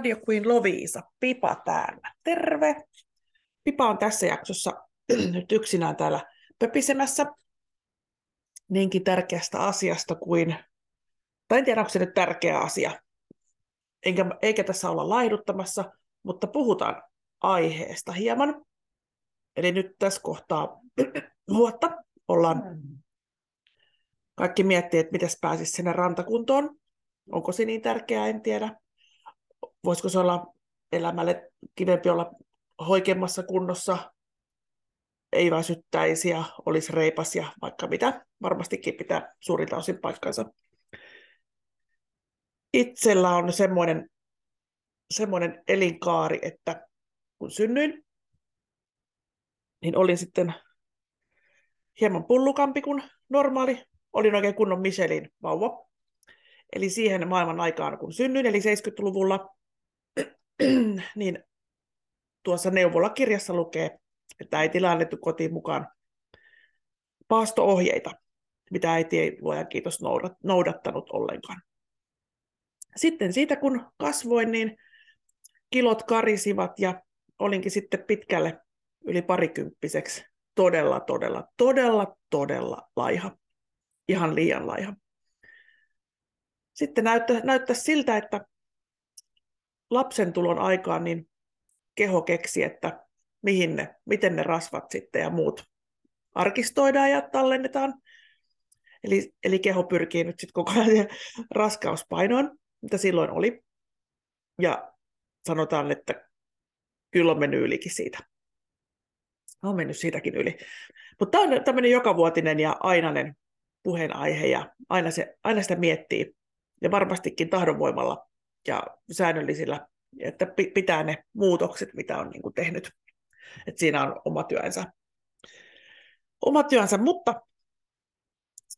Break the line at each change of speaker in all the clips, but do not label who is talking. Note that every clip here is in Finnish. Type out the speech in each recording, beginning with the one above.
Radio Queen Loviisa, Pipa täällä. Terve! Pipa on tässä jaksossa nyt yksinään täällä pöpisemässä niinkin tärkeästä asiasta kuin, tai en tiedä onko se nyt tärkeä asia, eikä, eikä tässä olla laihduttamassa, mutta puhutaan aiheesta hieman. Eli nyt tässä kohtaa vuotta ollaan kaikki miettii, että miten pääsisi sinne rantakuntoon. Onko se niin tärkeää, en tiedä voisiko se olla elämälle kivempi olla hoikemmassa kunnossa, ei väsyttäisi ja olisi reipas ja vaikka mitä. Varmastikin pitää suurilta osin paikkansa. Itsellä on semmoinen, semmoinen elinkaari, että kun synnyin, niin olin sitten hieman pullukampi kuin normaali. Olin oikein kunnon Michelin vauva. Eli siihen maailman aikaan, kun synnyin, eli 70-luvulla, niin tuossa neuvolakirjassa lukee, että äiti annettu kotiin mukaan paasto-ohjeita, mitä äiti ei luojan kiitos noudattanut ollenkaan. Sitten siitä kun kasvoin, niin kilot karisivat ja olinkin sitten pitkälle yli parikymppiseksi todella, todella, todella, todella laiha. Ihan liian laiha. Sitten näyttää siltä, että lapsen tulon aikaan niin keho keksi, että mihin ne, miten ne rasvat sitten ja muut arkistoidaan ja tallennetaan. Eli, eli keho pyrkii nyt sitten koko ajan raskauspainoon, mitä silloin oli. Ja sanotaan, että kyllä on mennyt ylikin siitä. On mennyt siitäkin yli. Mutta tämä on tämmöinen jokavuotinen ja ainainen puheenaihe ja aina, se, aina sitä miettii. Ja varmastikin tahdonvoimalla ja säännöllisillä, että pitää ne muutokset, mitä on niin kuin tehnyt. Et siinä on oma työnsä. Oma työnsä, mutta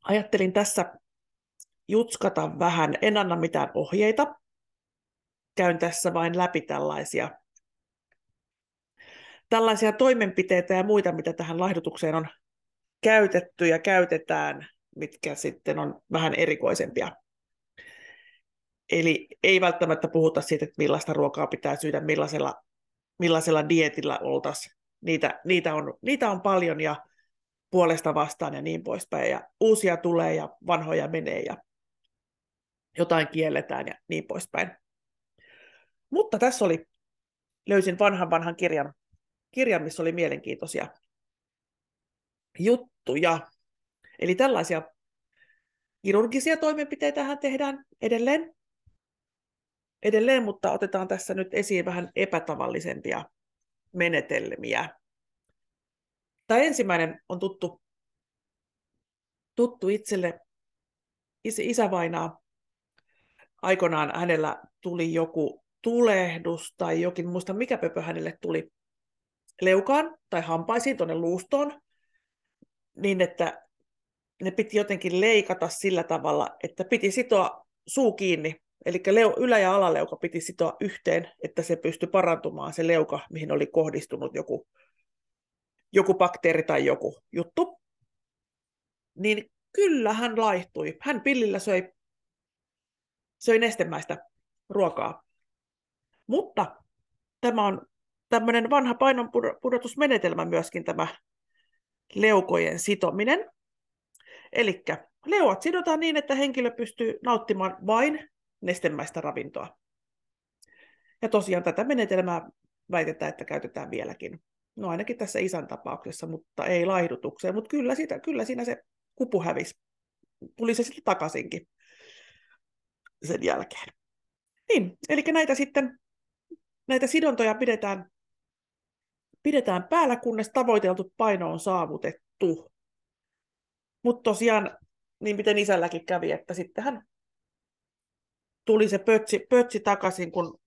ajattelin tässä jutskata vähän, en anna mitään ohjeita, käyn tässä vain läpi tällaisia, tällaisia toimenpiteitä ja muita, mitä tähän laihdutukseen on käytetty ja käytetään, mitkä sitten on vähän erikoisempia. Eli ei välttämättä puhuta siitä, että millaista ruokaa pitää syödä, millaisella, millaisella dietillä oltaisiin. Niitä, niitä, on, niitä on paljon ja puolesta vastaan ja niin poispäin. Ja uusia tulee ja vanhoja menee ja jotain kielletään ja niin poispäin. Mutta tässä oli, löysin vanhan vanhan kirjan, kirjan missä oli mielenkiintoisia juttuja. Eli tällaisia kirurgisia toimenpiteitä tehdään edelleen edelleen, mutta otetaan tässä nyt esiin vähän epätavallisempia menetelmiä. Tämä ensimmäinen on tuttu, tuttu itselle. Is, isävainaa aikoinaan hänellä tuli joku tulehdus tai jokin, muista mikä pöpö hänelle tuli leukaan tai hampaisiin tuonne luustoon, niin että ne piti jotenkin leikata sillä tavalla, että piti sitoa suu kiinni Eli ylä- ja alaleuka piti sitoa yhteen, että se pystyi parantumaan, se leuka, mihin oli kohdistunut joku, joku bakteeri tai joku juttu. Niin kyllä hän laihtui. Hän pillillä söi, söi nestemäistä ruokaa. Mutta tämä on tämmöinen vanha painonpudotusmenetelmä myöskin tämä leukojen sitominen. Eli leuat sidotaan niin, että henkilö pystyy nauttimaan vain nestemäistä ravintoa. Ja tosiaan tätä menetelmää väitetään, että käytetään vieläkin. No ainakin tässä isän tapauksessa, mutta ei laihdutukseen. Mutta kyllä, sitä, kyllä siinä se kupu hävisi. Tuli se sitten takaisinkin sen jälkeen. Niin, eli näitä sitten, näitä sidontoja pidetään, pidetään päällä, kunnes tavoiteltu paino on saavutettu. Mutta tosiaan, niin miten isälläkin kävi, että sitten hän tuli se pötsi, pötsi takaisin, kun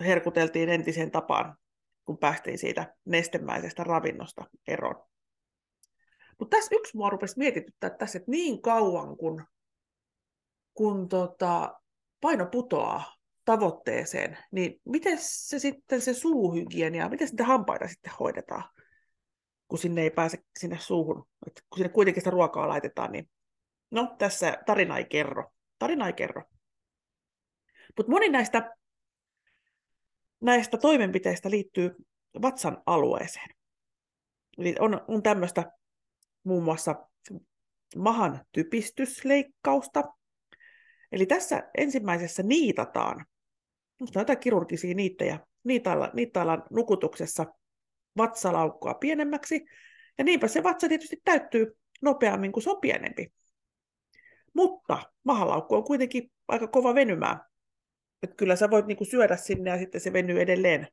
herkuteltiin entiseen tapaan, kun päästiin siitä nestemäisestä ravinnosta eroon. Mutta tässä yksi mua rupesi mietityttää tässä, että niin kauan kun, kun tota, paino putoaa tavoitteeseen, niin miten se sitten se suuhygienia, miten sitä hampaita sitten hoidetaan, kun sinne ei pääse sinne suuhun, Et kun sinne kuitenkin sitä ruokaa laitetaan, niin no tässä tarina ei kerro. Tarina ei kerro. Mutta moni näistä näistä toimenpiteistä liittyy vatsan alueeseen. Eli on, on tämmöistä muun muassa mahan typistysleikkausta. Eli tässä ensimmäisessä niitataan, näitä kirurgisia niittejä, niitailla, niittaillaan nukutuksessa vatsalaukkoa pienemmäksi, ja niinpä se vatsa tietysti täyttyy nopeammin, kuin se on pienempi. Mutta mahalaukku on kuitenkin aika kova venymään. Että kyllä sä voit niinku syödä sinne ja sitten se venyy edelleen,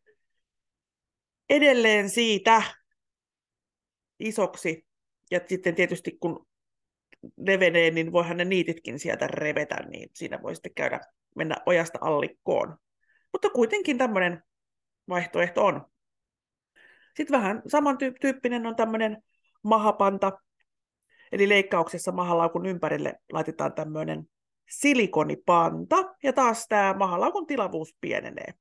edelleen siitä isoksi. Ja sitten tietysti kun levenee, niin voihan ne niititkin sieltä revetä, niin siinä voi sitten käydä mennä ojasta allikkoon. Mutta kuitenkin tämmöinen vaihtoehto on. Sitten vähän samantyyppinen on tämmöinen mahapanta, eli leikkauksessa mahalaukun ympärille laitetaan tämmöinen silikonipanta, ja taas tämä mahalaukun tilavuus pienenee.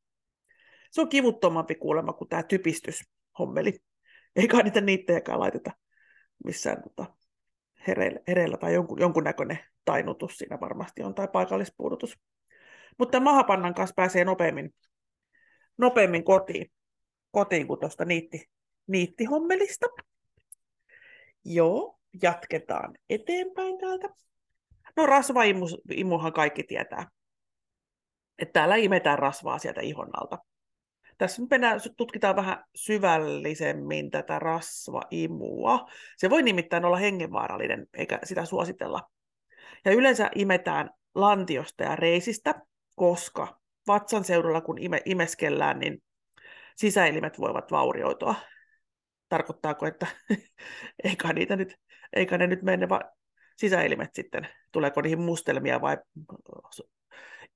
Se on kivuttomampi kuulemma kuin tämä typistyshommeli. Eikä niitä niittejäkään laiteta missään tota, hereillä, hereillä tai jonkun, jonkunnäköinen tainutus siinä varmasti on, tai paikallispuudutus. Mutta mahapannan kanssa pääsee nopeammin, nopeammin kotiin, kotiin kuin tuosta niitti, niittihommelista. Joo, jatketaan eteenpäin täältä. No rasvaimuhan kaikki tietää. Että täällä imetään rasvaa sieltä ihon alta. Tässä nyt mennään, tutkitaan vähän syvällisemmin tätä rasvaimua. Se voi nimittäin olla hengenvaarallinen, eikä sitä suositella. Ja yleensä imetään lantiosta ja reisistä, koska vatsan seudulla, kun ime, imeskellään, niin sisäelimet voivat vaurioitua. Tarkoittaako, että eikä, niitä nyt, eikä ne nyt mene va- sisäelimet sitten, tuleeko niihin mustelmia vai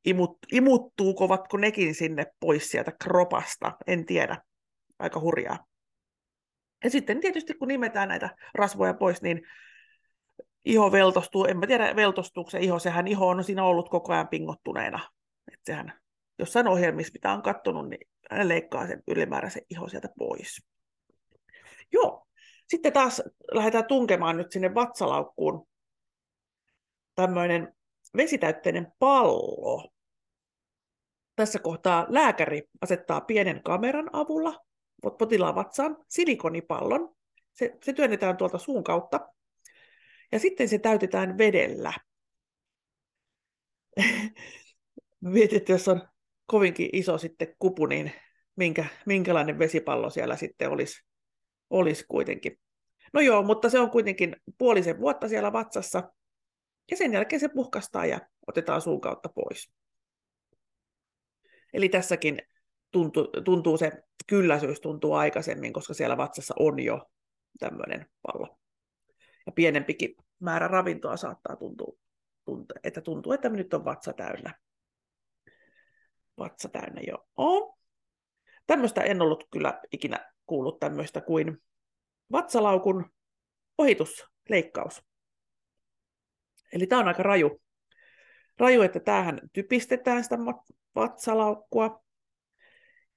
imut, imuttuuko vatko nekin sinne pois sieltä kropasta, en tiedä. Aika hurjaa. Ja sitten tietysti kun nimetään näitä rasvoja pois, niin iho veltostuu, en mä tiedä veltostuuko se iho, sehän iho on siinä ollut koko ajan pingottuneena. Että sehän jossain ohjelmissa, mitä on katsonut, niin hän leikkaa sen ylimääräisen iho sieltä pois. Joo, sitten taas lähdetään tunkemaan nyt sinne vatsalaukkuun tämmöinen vesitäytteinen pallo. Tässä kohtaa lääkäri asettaa pienen kameran avulla potilaan vatsaan silikonipallon. Se, se työnnetään tuolta suun kautta ja sitten se täytetään vedellä. Mietit, jos on kovinkin iso sitten kupu, niin minkä, minkälainen vesipallo siellä sitten olisi, olisi kuitenkin. No joo, mutta se on kuitenkin puolisen vuotta siellä vatsassa, ja sen jälkeen se puhkastaa ja otetaan suun kautta pois. Eli tässäkin tuntuu, tuntuu se kylläisyys tuntuu aikaisemmin, koska siellä vatsassa on jo tämmöinen pallo. Ja pienempikin määrä ravintoa saattaa tuntua, tuntua että tuntuu, että nyt on vatsa täynnä. Vatsa täynnä jo on. Tämmöistä en ollut kyllä ikinä kuullut tämmöistä kuin vatsalaukun ohitusleikkaus. Eli tämä on aika raju, raju, että tämähän typistetään sitä vatsalaukkua.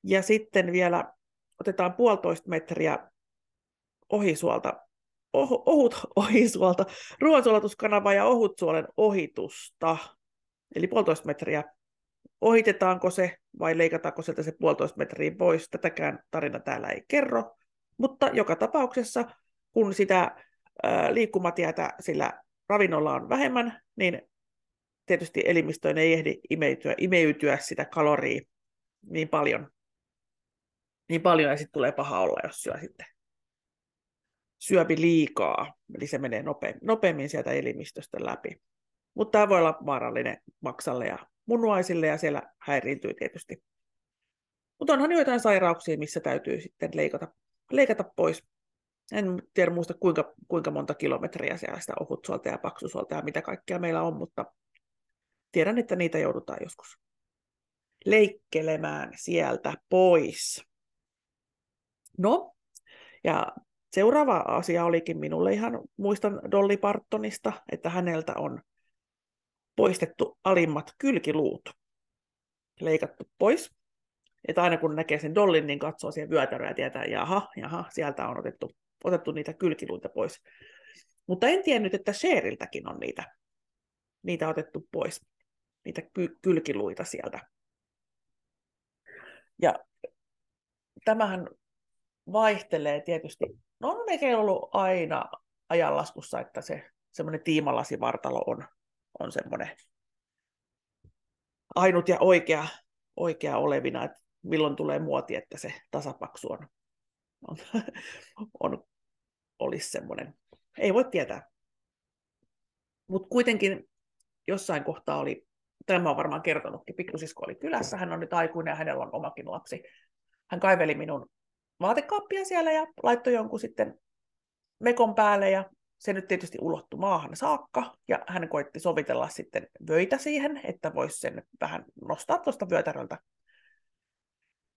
Ja sitten vielä otetaan puolitoista metriä ohisuolta, oh, ohut ohisuolta, ruoansulatuskanava ja ohutsuolen ohitusta. Eli puolitoista metriä. Ohitetaanko se vai leikataanko sieltä se puolitoista metriä pois? Tätäkään tarina täällä ei kerro. Mutta joka tapauksessa, kun sitä liikkumatietä sillä ravinnolla on vähemmän, niin tietysti elimistöön ei ehdi imeytyä, imeytyä sitä kaloria niin paljon, niin paljon ja sitten tulee paha olla, jos syö sitten syöpi liikaa, eli se menee nopeammin, nopeammin sieltä elimistöstä läpi. Mutta tämä voi olla vaarallinen maksalle ja munuaisille, ja siellä häiriintyy tietysti. Mutta onhan joitain sairauksia, missä täytyy sitten leikata, leikata pois. En tiedä muista kuinka, kuinka monta kilometriä siellä sitä ohutsuolta ja paksusuolta ja mitä kaikkea meillä on, mutta tiedän, että niitä joudutaan joskus leikkelemään sieltä pois. No, ja seuraava asia olikin minulle ihan, muistan Dolly Partonista, että häneltä on poistettu alimmat kylkiluut, leikattu pois. Että aina kun näkee sen Dollin, niin katsoo siihen vyötäröä ja tietää, jaha, jaha, sieltä on otettu, otettu niitä kylkiluita pois. Mutta en tiennyt, että Sheriltäkin on niitä, niitä otettu pois niitä ky- kylkiluita sieltä. Ja tämähän vaihtelee tietysti. No on melkein ollut aina ajanlaskussa, että se semmoinen tiimalasivartalo on, on semmoinen ainut ja oikea, oikea olevina, että milloin tulee muoti, että se tasapaksu on, on, on olisi semmoinen. Ei voi tietää. Mutta kuitenkin jossain kohtaa oli, tämä on varmaan kertonutkin, pikkusisko oli kylässä, hän on nyt aikuinen ja hänellä on omakin lapsi. Hän kaiveli minun vaatekaappia siellä ja laittoi jonkun sitten mekon päälle ja se nyt tietysti ulottui maahan saakka, ja hän koitti sovitella sitten vöitä siihen, että voisi sen vähän nostaa tuosta vyötäröltä,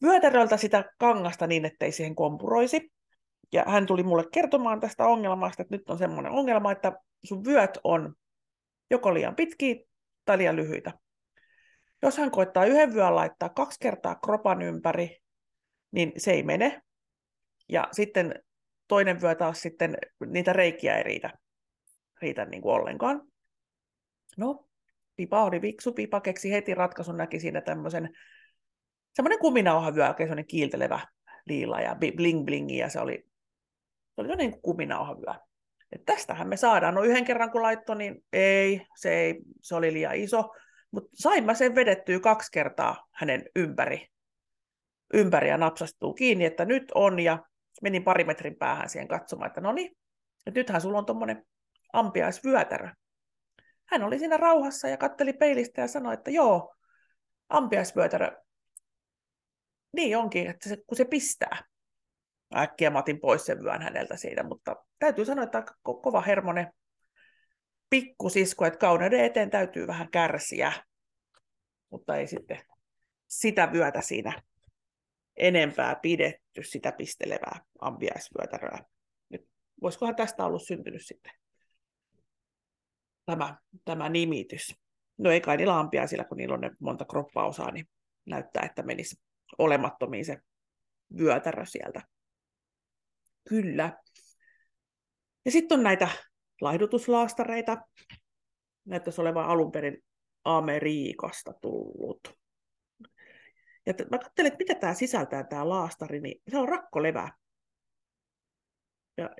vyötäröltä sitä kangasta niin, ettei siihen kompuroisi. Ja hän tuli mulle kertomaan tästä ongelmasta, että nyt on semmoinen ongelma, että sun vyöt on joko liian pitkiä tai liian lyhyitä. Jos hän koittaa yhden vyön laittaa kaksi kertaa kropan ympäri, niin se ei mene. Ja sitten toinen vyö taas sitten, niitä reikiä ei riitä, riitä niin kuin ollenkaan. No, Pipa oli viksu, Pipa keksi heti ratkaisun, näki siinä tämmöisen, semmoinen kuminauhavyö, oikein semmoinen kiiltelevä liila ja bling blingi, ja se oli, se oli niin kuin kuminauhavyö. Et tästähän me saadaan. No yhden kerran kun laitto, niin ei, se, ei, se oli liian iso, mutta sain mä sen vedettyä kaksi kertaa hänen ympäri, ympäri ja napsastuu kiinni, että nyt on, ja menin pari metrin päähän siihen katsomaan, että no niin, että nythän sulla on tuommoinen ampiaisvyötärö. Hän oli siinä rauhassa ja katteli peilistä ja sanoi, että joo, ampiaisvyötärö, niin onkin, että se, kun se pistää. Äkkiä mä otin pois sen vyön häneltä siitä, mutta täytyy sanoa, että ko- kova hermonen pikkusisko, että kauneuden eteen täytyy vähän kärsiä, mutta ei sitten sitä vyötä siinä enempää pidetty sitä pistelevää ambiaisvyötäröä. Nyt, voisikohan tästä ollut syntynyt sitten tämä, tämä nimitys. No ei kai niillä ampiaisilla, kun niillä on ne monta kroppaosaa, niin näyttää, että menisi olemattomiin se vyötärö sieltä. Kyllä. Ja sitten on näitä laihdutuslaastareita. Näyttäisi olevan alun perin Amerikasta tullut. Ja t- mä katselin, että mitä tämä sisältää, tämä laastari, niin se on rakkolevä. Ja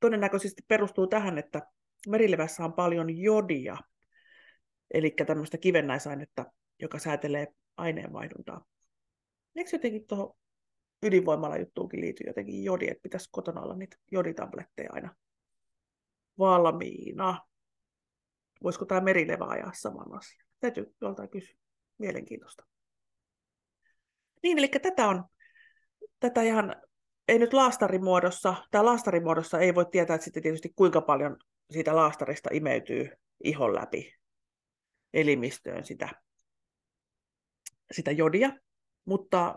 todennäköisesti perustuu tähän, että merilevässä on paljon jodia, eli tämmöistä kivennäisainetta, joka säätelee aineenvaihduntaa. Eikö jotenkin tuohon ydinvoimalla juttuunkin liity jotenkin jodi, että pitäisi kotona olla niitä joditabletteja aina valmiina? Voisiko tämä merilevä ajaa saman asian? Täytyy joltain kysyä. Mielenkiintoista. Niin, eli tätä on, tätä ihan, ei nyt laastarimuodossa, tämä laastarimuodossa ei voi tietää että sitten tietysti kuinka paljon siitä laastarista imeytyy ihon läpi elimistöön sitä, sitä jodia, mutta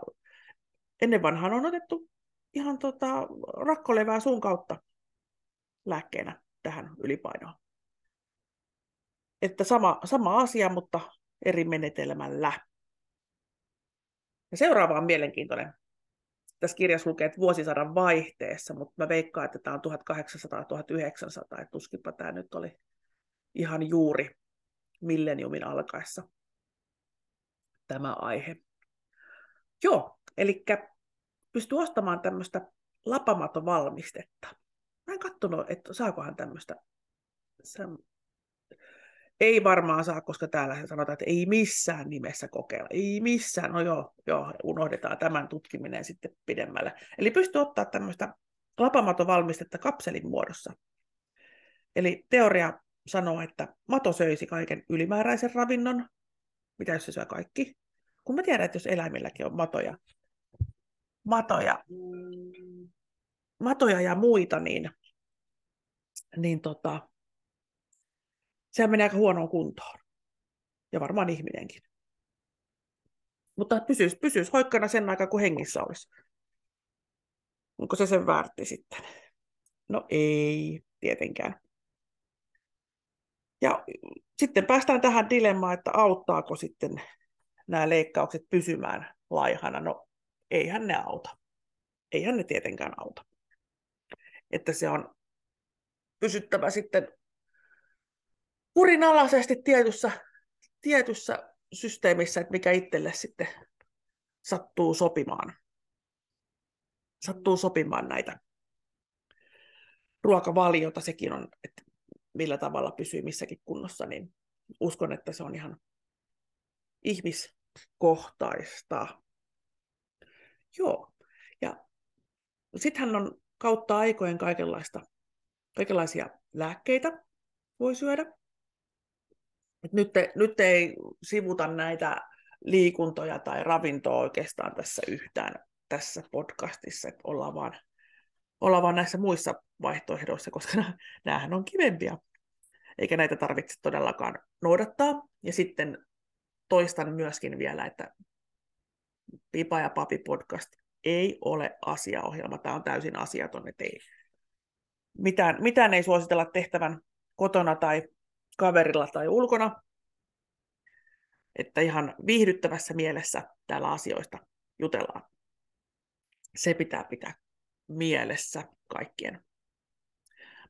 ennen vanhaan on otettu ihan tota, rakkolevää suun kautta lääkkeenä tähän ylipainoon. Että sama, sama asia, mutta eri menetelmällä. Ja seuraava on mielenkiintoinen. Tässä kirjassa lukee, että vuosisadan vaihteessa, mutta mä veikkaan, että tämä on 1800-1900, että tuskinpa tämä nyt oli ihan juuri milleniumin alkaessa tämä aihe. Joo, eli pystyy ostamaan tämmöistä lapamatovalmistetta. Mä en katsonut, että saakohan tämmöistä ei varmaan saa, koska täällä sanotaan, että ei missään nimessä kokeilla. Ei missään. No joo, joo unohdetaan tämän tutkiminen sitten pidemmälle. Eli pystyy ottaa tämmöistä lapamatovalmistetta kapselin muodossa. Eli teoria sanoo, että mato söisi kaiken ylimääräisen ravinnon. Mitä jos se syö kaikki? Kun mä tiedän, että jos eläimilläkin on matoja, matoja, matoja ja muita, niin, niin tota, sehän menee aika huonoon kuntoon. Ja varmaan ihminenkin. Mutta pysyisi, pysyisi hoikkana sen aikaa, kun hengissä olisi. Onko se sen väärti sitten? No ei, tietenkään. Ja sitten päästään tähän dilemmaan, että auttaako sitten nämä leikkaukset pysymään laihana. No eihän ne auta. Eihän ne tietenkään auta. Että se on pysyttävä sitten kurinalaisesti tietyssä, tietyssä systeemissä, että mikä itselle sitten sattuu sopimaan. sattuu sopimaan näitä ruokavaliota, sekin on, että millä tavalla pysyy missäkin kunnossa, niin uskon, että se on ihan ihmiskohtaista. Joo, ja sittenhän on kautta aikojen kaikenlaista, kaikenlaisia lääkkeitä voi syödä. Et nyt, nyt ei sivuta näitä liikuntoja tai ravintoa oikeastaan tässä yhtään tässä podcastissa, että ollaan vaan, ollaan vaan näissä muissa vaihtoehdoissa, koska näähän on kivempiä, eikä näitä tarvitse todellakaan noudattaa. Ja sitten toistan myöskin vielä, että Pipa ja Papi podcast ei ole asiaohjelma. Tämä on täysin asiaton, että ei, mitään, mitään ei suositella tehtävän kotona tai kaverilla tai ulkona. Että ihan viihdyttävässä mielessä täällä asioista jutellaan. Se pitää pitää mielessä kaikkien.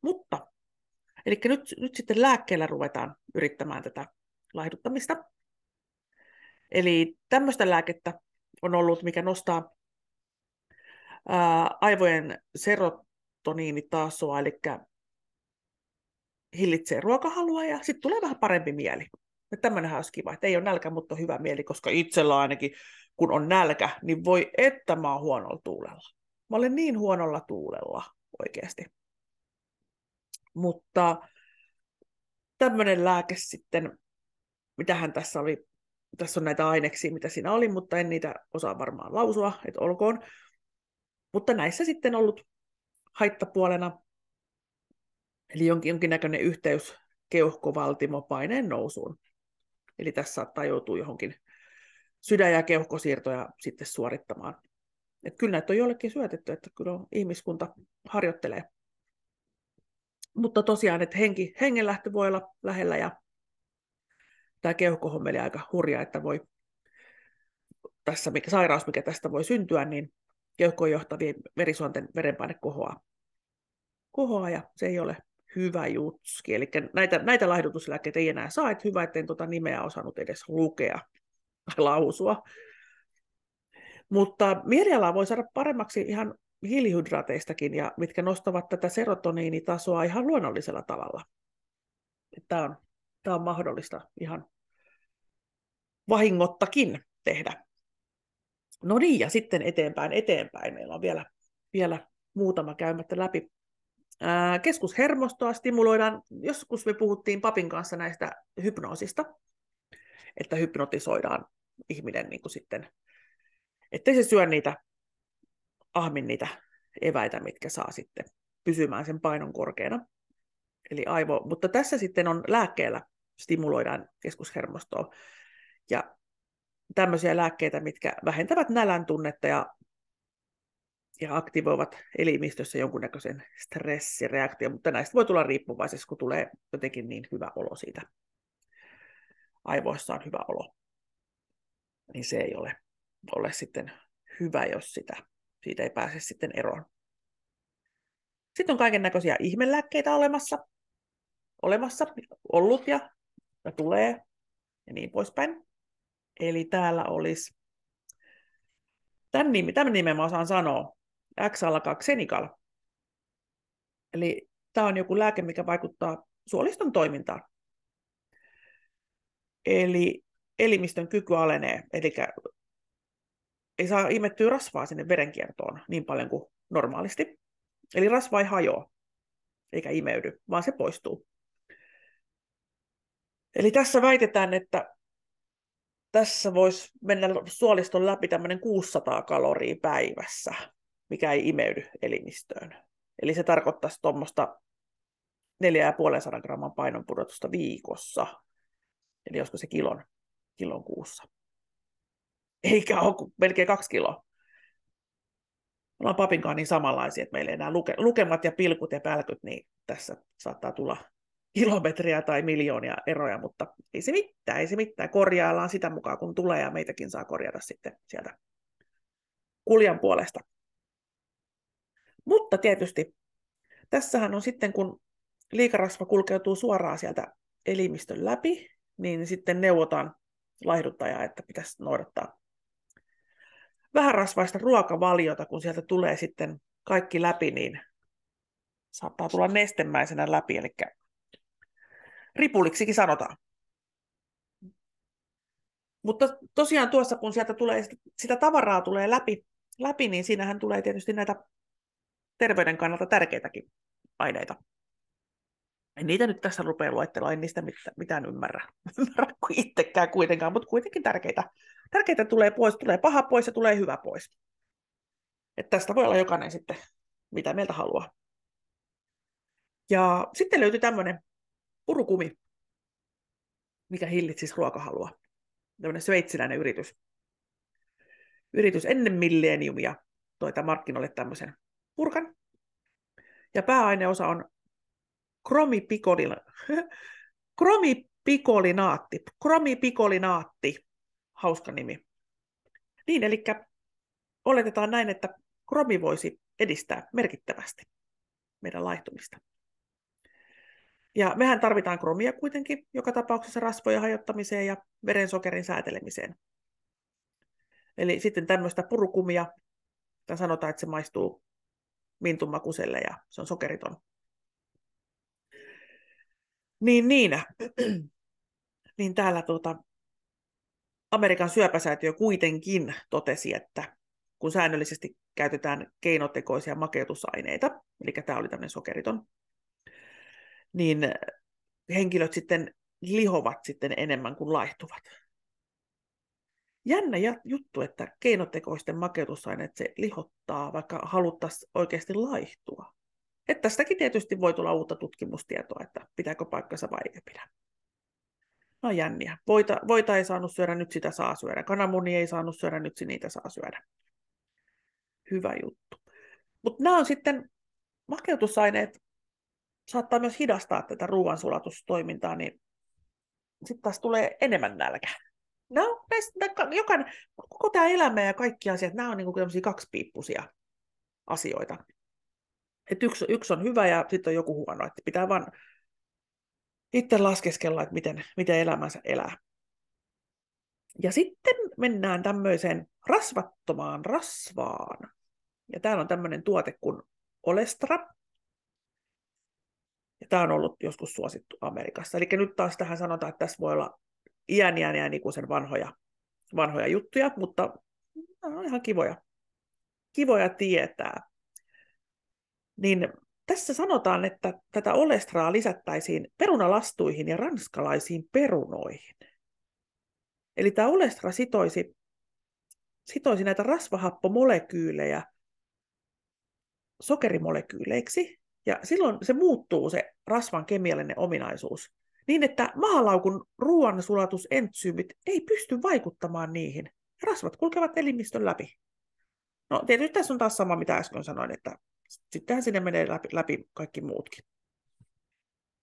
Mutta, eli nyt, nyt sitten lääkkeellä ruvetaan yrittämään tätä laihduttamista. Eli tämmöistä lääkettä on ollut, mikä nostaa ää, aivojen serotoniinitasoa, eli hillitsee ruokahalua ja sitten tulee vähän parempi mieli. tämmöinenhän olisi kiva, että ei ole nälkä, mutta on hyvä mieli, koska itsellä ainakin, kun on nälkä, niin voi että mä oon huonolla tuulella. Mä olen niin huonolla tuulella oikeasti. Mutta tämmöinen lääke sitten, mitähän tässä oli, tässä on näitä aineksia, mitä siinä oli, mutta en niitä osaa varmaan lausua, että olkoon. Mutta näissä sitten ollut haittapuolena, eli jonkin, jonkinnäköinen yhteys keuhkovaltimopaineen nousuun. Eli tässä saattaa joutua johonkin sydän- ja keuhkosiirtoja sitten suorittamaan. Et kyllä näitä on jollekin syötetty, että kyllä ihmiskunta harjoittelee. Mutta tosiaan, että henki, hengenlähtö voi olla lähellä ja tämä keuhkohommeli aika hurja, että voi tässä mikä, sairaus, mikä tästä voi syntyä, niin keuhkoon johtavien verisuonten verenpaine kohoaa. kohoaa ja se ei ole hyvä jutski. Eli näitä, näitä laihdutuslääkkeitä ei enää saa, että hyvä, etten tuota nimeä osannut edes lukea tai lausua. Mutta mielialaa voi saada paremmaksi ihan hiilihydraateistakin, ja mitkä nostavat tätä serotoniinitasoa ihan luonnollisella tavalla. Tämä on, tämä on mahdollista ihan vahingottakin tehdä. No niin, ja sitten eteenpäin, eteenpäin. Meillä on vielä, vielä muutama käymättä läpi. Keskushermostoa stimuloidaan. Joskus me puhuttiin papin kanssa näistä hypnoosista, että hypnotisoidaan ihminen niin kuin sitten, ettei se syö niitä, ahmin niitä eväitä, mitkä saa sitten pysymään sen painon korkeana. Eli aivo, mutta tässä sitten on lääkkeellä stimuloidaan keskushermostoa. Ja tämmöisiä lääkkeitä, mitkä vähentävät nälän tunnetta ja, ja aktivoivat elimistössä jonkunnäköisen stressireaktion, mutta näistä voi tulla riippuvaisessa, kun tulee jotenkin niin hyvä olo siitä. Aivoissa on hyvä olo. Niin se ei ole, ole sitten hyvä, jos sitä, siitä ei pääse sitten eroon. Sitten on kaiken näköisiä ihmelääkkeitä olemassa, olemassa, ollut ja, ja tulee ja niin poispäin. Eli täällä olisi, tämän, nimi, tämän nimen mä osaan sanoa, x alkaa Xenical. Eli tämä on joku lääke, mikä vaikuttaa suoliston toimintaan. Eli elimistön kyky alenee, eli ei saa imettyä rasvaa sinne verenkiertoon niin paljon kuin normaalisti. Eli rasva ei hajoa, eikä imeydy, vaan se poistuu. Eli tässä väitetään, että tässä voisi mennä suoliston läpi tämmöinen 600 kaloria päivässä, mikä ei imeydy elimistöön. Eli se tarkoittaisi tuommoista 4,5 gramman painonpudotusta viikossa. Eli olisiko se kilon, kilon kuussa. Eikä ole melkein kaksi kiloa. Ollaan papinkaan niin samanlaisia, että meillä ei enää luke, lukemat ja pilkut ja pälkyt, niin tässä saattaa tulla kilometriä tai miljoonia eroja, mutta ei se mitään, ei se mitään. Korjaillaan sitä mukaan, kun tulee ja meitäkin saa korjata sitten sieltä kuljan puolesta. Mutta tietysti tässähän on sitten, kun liikarasva kulkeutuu suoraan sieltä elimistön läpi, niin sitten neuvotaan laihduttajaa, että pitäisi noudattaa vähärasvaista ruokavaliota, kun sieltä tulee sitten kaikki läpi, niin saattaa tulla nestemäisenä läpi, eli ripuliksikin sanotaan. Mutta tosiaan tuossa, kun sieltä tulee, sitä tavaraa tulee läpi, läpi, niin siinähän tulee tietysti näitä terveyden kannalta tärkeitäkin aineita. En niitä nyt tässä rupea luettelemaan, en niistä mitään ymmärrä, ymmärrä itsekään kuitenkaan, mutta kuitenkin tärkeitä. Tärkeitä tulee pois, tulee paha pois ja tulee hyvä pois. Että tästä voi olla jokainen sitten, mitä mieltä haluaa. Ja sitten löytyi tämmöinen purukumi, mikä hillitsisi ruokahalua. Tämmöinen sveitsiläinen yritys. Yritys ennen milleniumia toi markkinoille tämmöisen purkan. Ja pääaineosa on kromipikolina, kromipikolinaatti. Kromipikolinaatti, hauska nimi. Niin, eli oletetaan näin, että kromi voisi edistää merkittävästi meidän laihtumista. Ja mehän tarvitaan kromia kuitenkin joka tapauksessa rasvojen hajottamiseen ja verensokerin säätelemiseen. Eli sitten tämmöistä purukumia, sanotaan, että se maistuu mintumakuselle ja se on sokeriton. Niin, niin. niin täällä tuota, Amerikan syöpäsäätiö kuitenkin totesi, että kun säännöllisesti käytetään keinotekoisia makeutusaineita, eli tämä oli tämmöinen sokeriton, niin henkilöt sitten lihovat sitten enemmän kuin laihtuvat. Jännä juttu, että keinotekoisten makeutusaineet se lihottaa, vaikka haluttaisiin oikeasti laihtua. Että tästäkin tietysti voi tulla uutta tutkimustietoa, että pitääkö paikkansa vai ei pidä. No jänniä. Voita, voita ei saanut syödä, nyt sitä saa syödä. Kananmuni ei saanut syödä, nyt niitä saa syödä. Hyvä juttu. Mutta nämä on sitten, makeutusaineet saattaa myös hidastaa tätä ruoansulatustoimintaa, niin sitten taas tulee enemmän nälkä. No, näistä, jokainen, koko tämä elämä ja kaikki asiat, nämä on niin kuin kaksipiippusia asioita. Et yksi, yksi on hyvä ja sitten on joku huono, että pitää vaan itse laskeskella, että miten, miten elämänsä elää. Ja sitten mennään tämmöiseen rasvattomaan rasvaan. Ja täällä on tämmöinen tuote kuin Olestra. Tämä on ollut joskus suosittu Amerikassa. Eli nyt taas tähän sanotaan, että tässä voi olla iän iän iän ikuisen vanhoja, vanhoja juttuja, mutta on ihan kivoja, kivoja tietää niin tässä sanotaan, että tätä olestraa lisättäisiin perunalastuihin ja ranskalaisiin perunoihin. Eli tämä olestra sitoisi, sitoisi näitä rasvahappomolekyylejä sokerimolekyyleiksi, ja silloin se muuttuu se rasvan kemiallinen ominaisuus niin, että mahalaukun ruoansulatusentsyymit ei pysty vaikuttamaan niihin. Rasvat kulkevat elimistön läpi. No tietysti tässä on taas sama, mitä äsken sanoin, että sittenhän sinne menee läpi, läpi kaikki muutkin.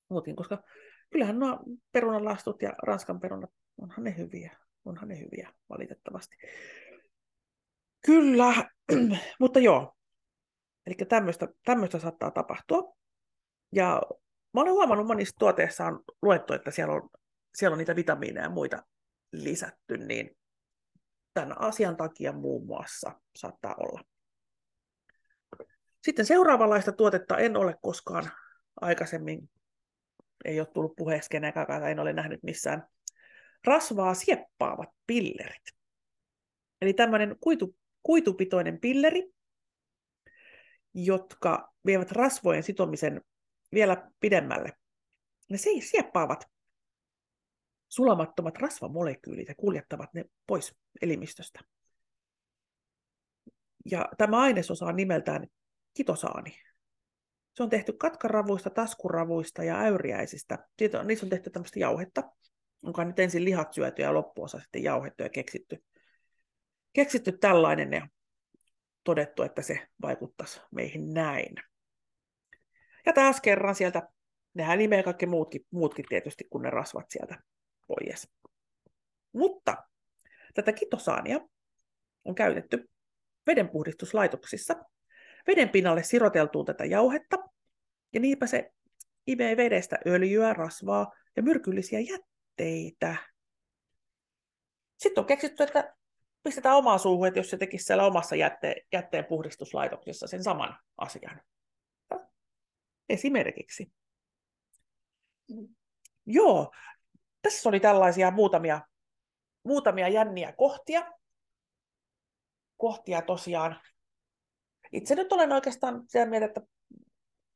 muutkin. Koska kyllähän nuo perunalastut ja ranskan perunat, onhan ne hyviä. Onhan ne hyviä, valitettavasti. Kyllä, mutta joo. Eli tämmöistä, tämmöistä saattaa tapahtua. Ja mä olen huomannut monissa tuotteissa on luettu, että siellä on, siellä on niitä vitamiineja ja muita lisätty, niin tämän asian takia muun muassa saattaa olla. Sitten seuraavanlaista tuotetta en ole koskaan aikaisemmin, ei ole tullut puheeseen en ole nähnyt missään, rasvaa sieppaavat pillerit. Eli tämmöinen kuitu, kuitupitoinen pilleri, jotka vievät rasvojen sitomisen vielä pidemmälle. Ne sieppaavat sulamattomat rasvamolekyylit ja kuljettavat ne pois elimistöstä. Ja tämä ainesosa on nimeltään kitosaani. Se on tehty katkaravuista, taskuravuista ja äyriäisistä. Siitä on, niissä on tehty tämmöistä jauhetta, onko nyt ensin lihat syöty ja loppuosa sitten jauhettu ja keksitty. Keksitty tällainen ja todettu, että se vaikuttaisi meihin näin. Ja taas kerran sieltä, nehän nimeä kaikki muutkin, muutkin tietysti, kun ne rasvat sieltä pois. Mutta tätä kitosaania on käytetty vedenpuhdistuslaitoksissa veden pinnalle siroteltuun tätä jauhetta, ja niinpä se imee vedestä öljyä, rasvaa ja myrkyllisiä jätteitä. Sitten on keksitty, että pistetään omaa suuhun, että jos se tekisi siellä omassa jätteen, jätteen puhdistuslaitoksessa sen saman asian. Esimerkiksi. Joo, tässä oli tällaisia muutamia, muutamia jänniä kohtia. Kohtia tosiaan. Itse nyt olen oikeastaan sitä mieltä, että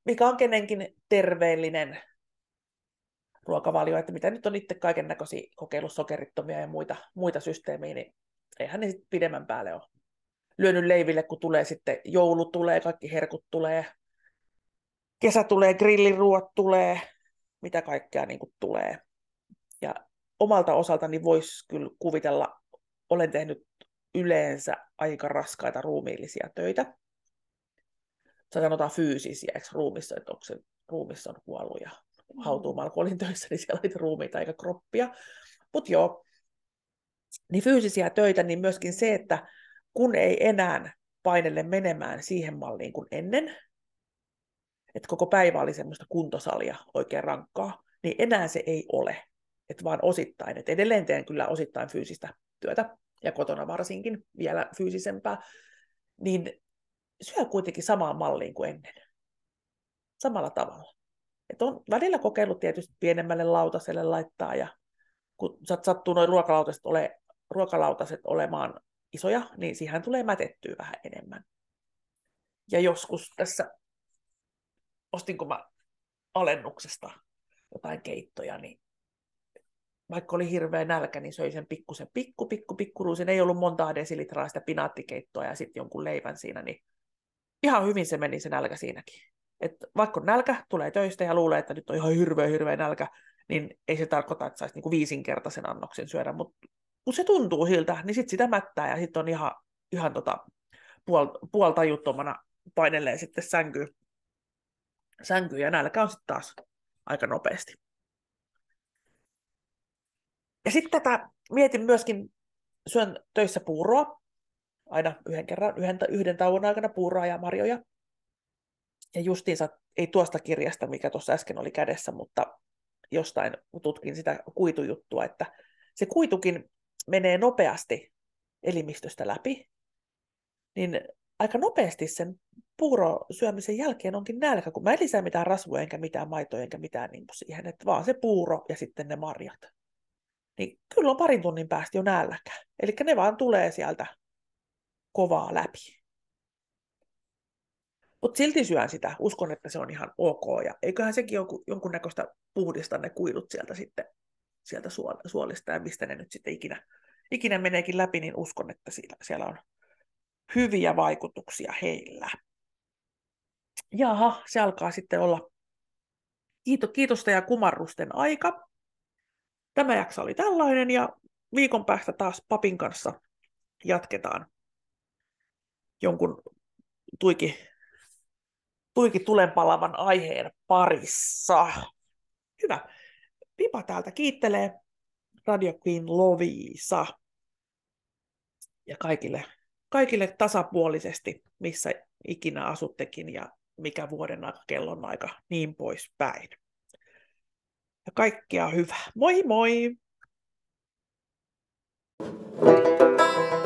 mikä on kenenkin terveellinen ruokavalio, että mitä nyt on itse kaiken näköisiä kokeillut sokerittomia ja muita, muita systeemiä, niin eihän ne sitten pidemmän päälle ole lyönyt leiville, kun tulee sitten joulu tulee, kaikki herkut tulee, kesä tulee, grilliruot tulee, mitä kaikkea niin kuin tulee. Ja omalta osaltani voisi kyllä kuvitella, olen tehnyt yleensä aika raskaita ruumiillisia töitä. Sanotaan fyysisiä, eikö ruumissa, että onko se ruumissa on kuollut ja hautuumalla, kun olin töissä, niin siellä oli ruumiita eikä kroppia. Mutta joo, niin fyysisiä töitä, niin myöskin se, että kun ei enää painelle menemään siihen malliin kuin ennen, että koko päivä oli semmoista kuntosalia oikein rankkaa, niin enää se ei ole, että vaan osittain. Et edelleen teen kyllä osittain fyysistä työtä, ja kotona varsinkin vielä fyysisempää, niin syö kuitenkin samaan malliin kuin ennen. Samalla tavalla. Et on välillä kokeillut tietysti pienemmälle lautaselle laittaa, ja kun sattuu noin ruokalautaset, ole, ruokalautaset olemaan isoja, niin siihen tulee mätettyä vähän enemmän. Ja joskus tässä ostinko mä alennuksesta jotain keittoja, niin vaikka oli hirveä nälkä, niin söi sen pikkusen pikku, pikku, pikkuruusin. Ei ollut montaa desilitraa sitä pinaattikeittoa ja sitten jonkun leivän siinä, niin ihan hyvin se meni se nälkä siinäkin. Et vaikka nälkä tulee töistä ja luulee, että nyt on ihan hirveä, hirveä nälkä, niin ei se tarkoita, että saisi niinku viisinkertaisen annoksen syödä, mutta kun se tuntuu siltä, niin sitten sitä mättää ja sitten on ihan, ihan tota, puol, puoltajuttomana painelee sitten sänkyyn sänkyyn ja nälkä on sitten taas aika nopeasti. Ja sitten tätä mietin myöskin, syön töissä puuroa, aina yhden kerran, yhden, yhden tauon aikana puuroa ja marjoja. Ja justiinsa, ei tuosta kirjasta, mikä tuossa äsken oli kädessä, mutta jostain tutkin sitä kuitujuttua, että se kuitukin menee nopeasti elimistöstä läpi, niin aika nopeasti sen puuro syömisen jälkeen onkin nälkä, kun mä en lisää mitään rasvoja enkä mitään maitoja enkä mitään niin siihen, että vaan se puuro ja sitten ne marjat. Niin kyllä on parin tunnin päästä jo nälkä. Eli ne vaan tulee sieltä kovaa läpi. Mutta silti syön sitä. Uskon, että se on ihan ok. Ja eiköhän sekin jonkun, jonkunnäköistä puhdista ne kuidut sieltä sitten sieltä suolista ja mistä ne nyt sitten ikinä, ikinä meneekin läpi, niin uskon, että siellä, siellä on hyviä vaikutuksia heillä. Jaha, se alkaa sitten olla kiito, kiitosta ja kumarrusten aika. Tämä jakso oli tällainen ja viikon päästä taas papin kanssa jatketaan jonkun tuiki, tuiki tulenpalavan aiheen parissa. Hyvä. Pipa täältä kiittelee Radio Queen Lovisa. Ja kaikille, kaikille tasapuolisesti, missä ikinä asuttekin ja mikä vuoden aika, kellon aika, niin poispäin. Ja kaikkea hyvää. Moi moi! thank you